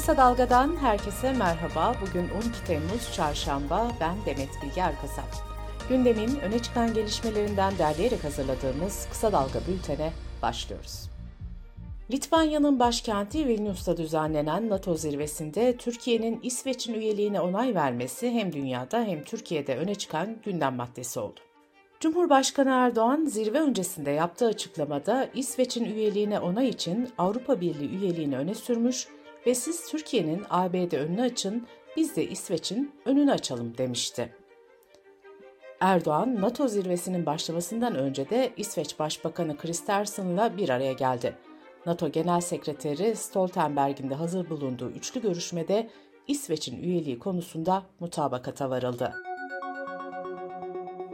Kısa Dalga'dan herkese merhaba. Bugün 12 Temmuz Çarşamba. Ben Demet Bilge Erkasap. Gündemin öne çıkan gelişmelerinden derleyerek hazırladığımız Kısa Dalga bültene başlıyoruz. Litvanya'nın başkenti Vilnius'ta düzenlenen NATO zirvesinde Türkiye'nin İsveç'in üyeliğine onay vermesi hem dünyada hem Türkiye'de öne çıkan gündem maddesi oldu. Cumhurbaşkanı Erdoğan zirve öncesinde yaptığı açıklamada İsveç'in üyeliğine onay için Avrupa Birliği üyeliğini öne sürmüş ve siz Türkiye'nin ABD önünü açın, biz de İsveç'in önünü açalım demişti. Erdoğan, NATO zirvesinin başlamasından önce de İsveç Başbakanı Kristersson'la bir araya geldi. NATO Genel Sekreteri Stoltenberg'in de hazır bulunduğu üçlü görüşmede İsveç'in üyeliği konusunda mutabakata varıldı.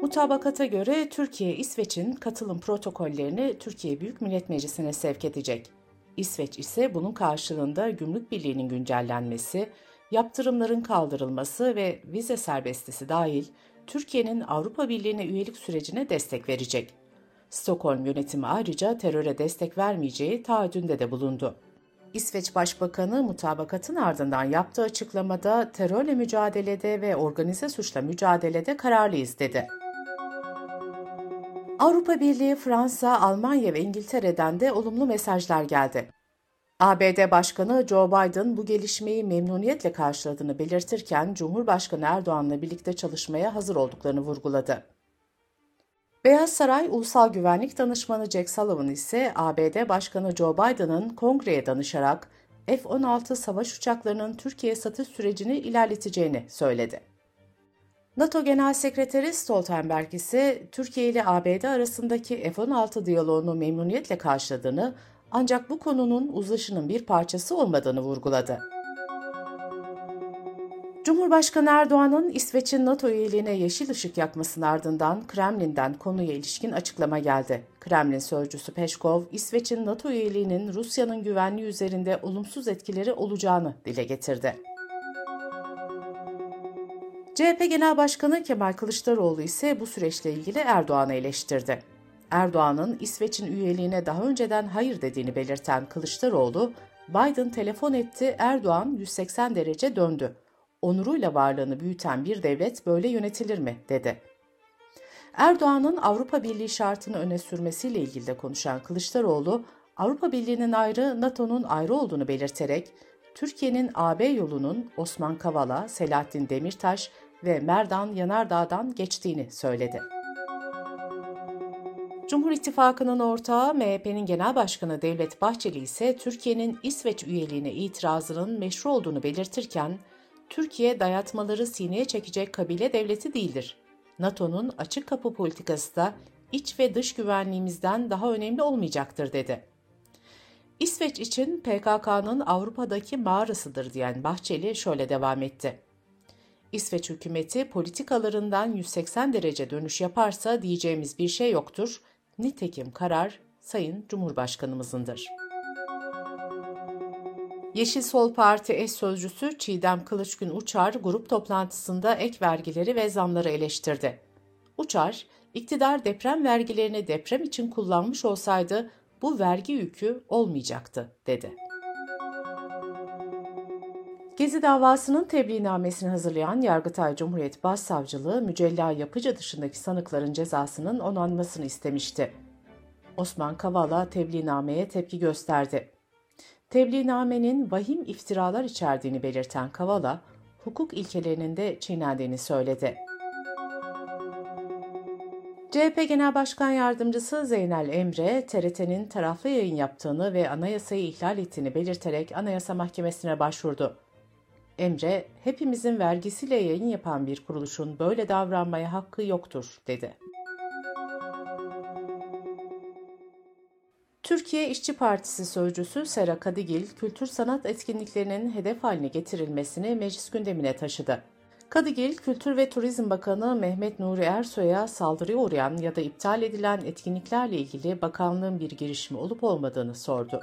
Mutabakata göre Türkiye, İsveç'in katılım protokollerini Türkiye Büyük Millet Meclisi'ne sevk edecek. İsveç ise bunun karşılığında gümrük birliğinin güncellenmesi, yaptırımların kaldırılması ve vize serbestisi dahil Türkiye'nin Avrupa Birliği'ne üyelik sürecine destek verecek. Stockholm yönetimi ayrıca teröre destek vermeyeceği taahhüdünde de bulundu. İsveç Başbakanı mutabakatın ardından yaptığı açıklamada terörle mücadelede ve organize suçla mücadelede kararlıyız dedi. Avrupa Birliği, Fransa, Almanya ve İngiltere'den de olumlu mesajlar geldi. ABD Başkanı Joe Biden bu gelişmeyi memnuniyetle karşıladığını belirtirken Cumhurbaşkanı Erdoğan'la birlikte çalışmaya hazır olduklarını vurguladı. Beyaz Saray Ulusal Güvenlik Danışmanı Jack Sullivan ise ABD Başkanı Joe Biden'ın kongreye danışarak F-16 savaş uçaklarının Türkiye satış sürecini ilerleteceğini söyledi. NATO Genel Sekreteri Stoltenberg ise Türkiye ile ABD arasındaki F-16 diyaloğunu memnuniyetle karşıladığını ancak bu konunun uzlaşının bir parçası olmadığını vurguladı. Cumhurbaşkanı Erdoğan'ın İsveç'in NATO üyeliğine yeşil ışık yakmasının ardından Kremlin'den konuya ilişkin açıklama geldi. Kremlin sözcüsü Peşkov, İsveç'in NATO üyeliğinin Rusya'nın güvenliği üzerinde olumsuz etkileri olacağını dile getirdi. CHP Genel Başkanı Kemal Kılıçdaroğlu ise bu süreçle ilgili Erdoğan'ı eleştirdi. Erdoğan'ın İsveç'in üyeliğine daha önceden hayır dediğini belirten Kılıçdaroğlu, Biden telefon etti, Erdoğan 180 derece döndü. Onuruyla varlığını büyüten bir devlet böyle yönetilir mi? dedi. Erdoğan'ın Avrupa Birliği şartını öne sürmesiyle ilgili de konuşan Kılıçdaroğlu, Avrupa Birliği'nin ayrı, NATO'nun ayrı olduğunu belirterek, Türkiye'nin AB yolunun Osman Kavala, Selahattin Demirtaş ve Merdan Yanardağ'dan geçtiğini söyledi. Cumhur İttifakı'nın ortağı MHP'nin Genel Başkanı Devlet Bahçeli ise Türkiye'nin İsveç üyeliğine itirazının meşru olduğunu belirtirken, Türkiye dayatmaları sineye çekecek kabile devleti değildir. NATO'nun açık kapı politikası da iç ve dış güvenliğimizden daha önemli olmayacaktır dedi. İsveç için PKK'nın Avrupa'daki mağarasıdır diyen Bahçeli şöyle devam etti. İsveç hükümeti politikalarından 180 derece dönüş yaparsa diyeceğimiz bir şey yoktur. Nitekim karar Sayın Cumhurbaşkanımızındır. Yeşil Sol Parti eş sözcüsü Çiğdem Kılıçgün Uçar grup toplantısında ek vergileri ve zamları eleştirdi. Uçar, iktidar deprem vergilerini deprem için kullanmış olsaydı bu vergi yükü olmayacaktı, dedi. Gezi davasının tebliğnamesini hazırlayan Yargıtay Cumhuriyet Başsavcılığı, Mücella Yapıcı dışındaki sanıkların cezasının onanmasını istemişti. Osman Kavala tebliğnameye tepki gösterdi. Tebliğnamenin vahim iftiralar içerdiğini belirten Kavala, hukuk ilkelerinin de çiğnendiğini söyledi. CHP Genel Başkan Yardımcısı Zeynel Emre, TRT'nin taraflı yayın yaptığını ve anayasayı ihlal ettiğini belirterek Anayasa Mahkemesi'ne başvurdu. Emre, hepimizin vergisiyle yayın yapan bir kuruluşun böyle davranmaya hakkı yoktur, dedi. Türkiye İşçi Partisi sözcüsü Sera Kadigil, kültür sanat etkinliklerinin hedef haline getirilmesini meclis gündemine taşıdı. Kadıgil, Kültür ve Turizm Bakanı Mehmet Nuri Ersoy'a saldırıya uğrayan ya da iptal edilen etkinliklerle ilgili bakanlığın bir girişimi olup olmadığını sordu.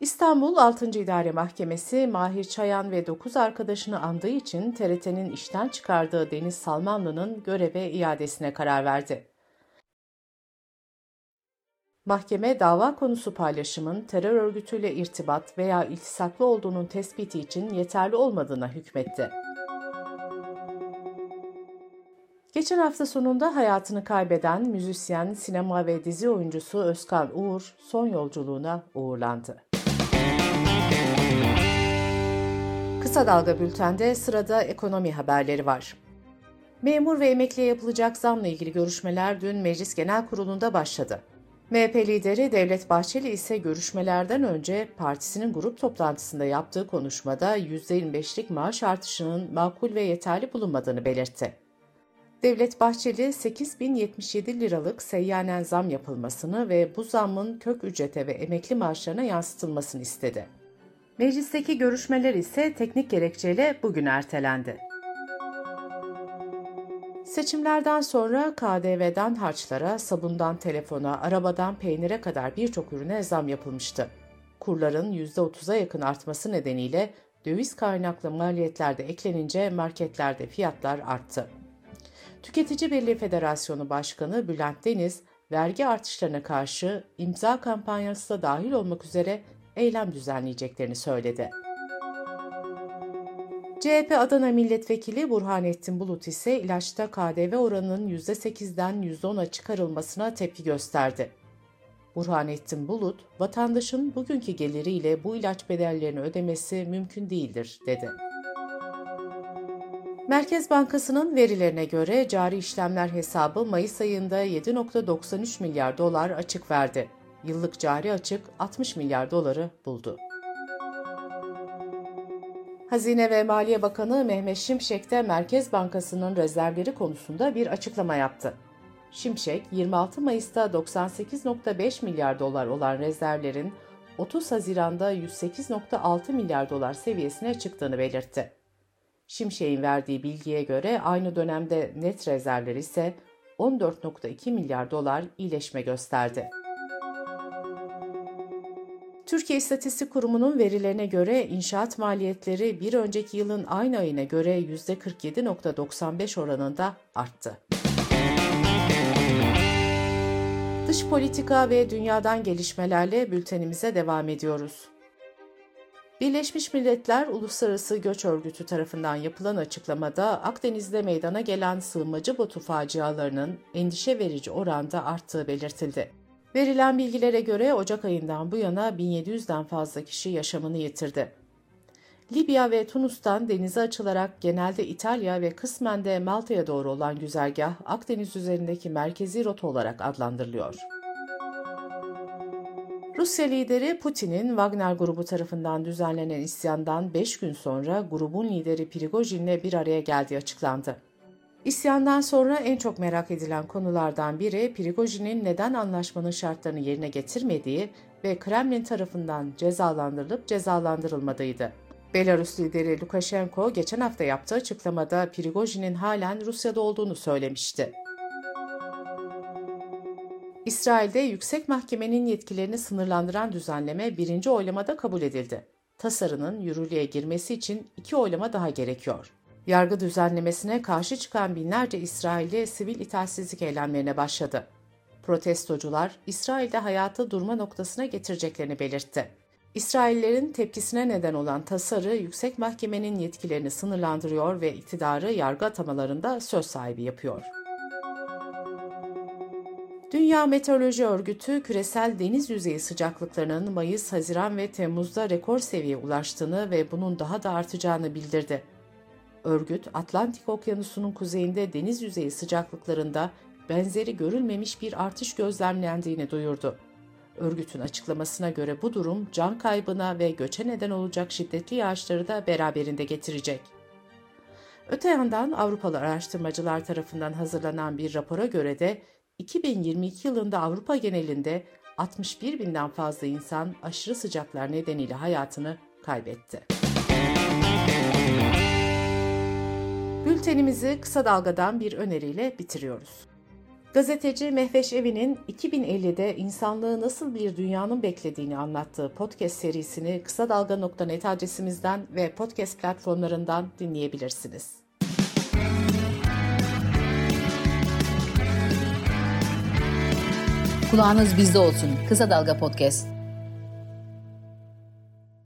İstanbul 6. İdare Mahkemesi Mahir Çayan ve 9 arkadaşını andığı için TRT'nin işten çıkardığı Deniz Salmanlı'nın göreve iadesine karar verdi. Mahkeme dava konusu paylaşımın terör örgütüyle irtibat veya iltisaklı olduğunun tespiti için yeterli olmadığına hükmetti. Geçen hafta sonunda hayatını kaybeden müzisyen, sinema ve dizi oyuncusu Özkan Uğur son yolculuğuna uğurlandı. Kısa Dalga Bülten'de sırada ekonomi haberleri var. Memur ve emekliye yapılacak zamla ilgili görüşmeler dün Meclis Genel Kurulu'nda başladı. MHP lideri Devlet Bahçeli ise görüşmelerden önce partisinin grup toplantısında yaptığı konuşmada %25'lik maaş artışının makul ve yeterli bulunmadığını belirtti. Devlet Bahçeli 8077 liralık seyyanen zam yapılmasını ve bu zammın kök ücrete ve emekli maaşlarına yansıtılmasını istedi. Meclisteki görüşmeler ise teknik gerekçeyle bugün ertelendi. Seçimlerden sonra KDV'den harçlara, sabundan telefona, arabadan peynire kadar birçok ürüne zam yapılmıştı. Kurların %30'a yakın artması nedeniyle döviz kaynaklı maliyetler de eklenince marketlerde fiyatlar arttı. Tüketici Birliği Federasyonu Başkanı Bülent Deniz, vergi artışlarına karşı imza kampanyası da dahil olmak üzere eylem düzenleyeceklerini söyledi. CHP Adana Milletvekili Burhanettin Bulut ise ilaçta KDV oranının %8'den %10'a çıkarılmasına tepki gösterdi. Burhanettin Bulut, vatandaşın bugünkü geliriyle bu ilaç bedellerini ödemesi mümkün değildir, dedi. Merkez Bankası'nın verilerine göre cari işlemler hesabı Mayıs ayında 7.93 milyar dolar açık verdi. Yıllık cari açık 60 milyar doları buldu. Hazine ve Maliye Bakanı Mehmet Şimşek de Merkez Bankası'nın rezervleri konusunda bir açıklama yaptı. Şimşek, 26 Mayıs'ta 98.5 milyar dolar olan rezervlerin 30 Haziran'da 108.6 milyar dolar seviyesine çıktığını belirtti. Şimşek'in verdiği bilgiye göre aynı dönemde net rezervler ise 14.2 milyar dolar iyileşme gösterdi. Türkiye İstatistik Kurumu'nun verilerine göre inşaat maliyetleri bir önceki yılın aynı ayına göre %47.95 oranında arttı. Dış politika ve dünyadan gelişmelerle bültenimize devam ediyoruz. Birleşmiş Milletler Uluslararası Göç Örgütü tarafından yapılan açıklamada Akdeniz'de meydana gelen sığınmacı botu facialarının endişe verici oranda arttığı belirtildi. Verilen bilgilere göre Ocak ayından bu yana 1700'den fazla kişi yaşamını yitirdi. Libya ve Tunus'tan denize açılarak genelde İtalya ve kısmen de Malta'ya doğru olan güzergah Akdeniz üzerindeki merkezi rota olarak adlandırılıyor. Rusya lideri Putin'in Wagner grubu tarafından düzenlenen isyandan 5 gün sonra grubun lideri Prigojin'le bir araya geldiği açıklandı. İsyandan sonra en çok merak edilen konulardan biri Prigojin'in neden anlaşmanın şartlarını yerine getirmediği ve Kremlin tarafından cezalandırılıp cezalandırılmadığıydı. Belarus lideri Lukashenko geçen hafta yaptığı açıklamada Prigojin'in halen Rusya'da olduğunu söylemişti. İsrail'de yüksek mahkemenin yetkilerini sınırlandıran düzenleme birinci oylamada kabul edildi. Tasarının yürürlüğe girmesi için iki oylama daha gerekiyor. Yargı düzenlemesine karşı çıkan binlerce İsrailli sivil itaatsizlik eylemlerine başladı. Protestocular İsrail'de hayatı durma noktasına getireceklerini belirtti. İsraillerin tepkisine neden olan tasarı yüksek mahkemenin yetkilerini sınırlandırıyor ve iktidarı yargı atamalarında söz sahibi yapıyor. Dünya Meteoroloji Örgütü küresel deniz yüzeyi sıcaklıklarının Mayıs, Haziran ve Temmuz'da rekor seviyeye ulaştığını ve bunun daha da artacağını bildirdi. Örgüt, Atlantik Okyanusu'nun kuzeyinde deniz yüzeyi sıcaklıklarında benzeri görülmemiş bir artış gözlemlendiğini duyurdu. Örgütün açıklamasına göre bu durum can kaybına ve göçe neden olacak şiddetli yağışları da beraberinde getirecek. Öte yandan Avrupalı araştırmacılar tarafından hazırlanan bir rapora göre de 2022 yılında Avrupa genelinde 61 binden fazla insan aşırı sıcaklar nedeniyle hayatını kaybetti. Bültenimizi kısa dalgadan bir öneriyle bitiriyoruz. Gazeteci Mehveş Evi'nin 2050'de insanlığı nasıl bir dünyanın beklediğini anlattığı podcast serisini kısa dalga.net adresimizden ve podcast platformlarından dinleyebilirsiniz. Kulağınız bizde olsun. Kısa Dalga Podcast.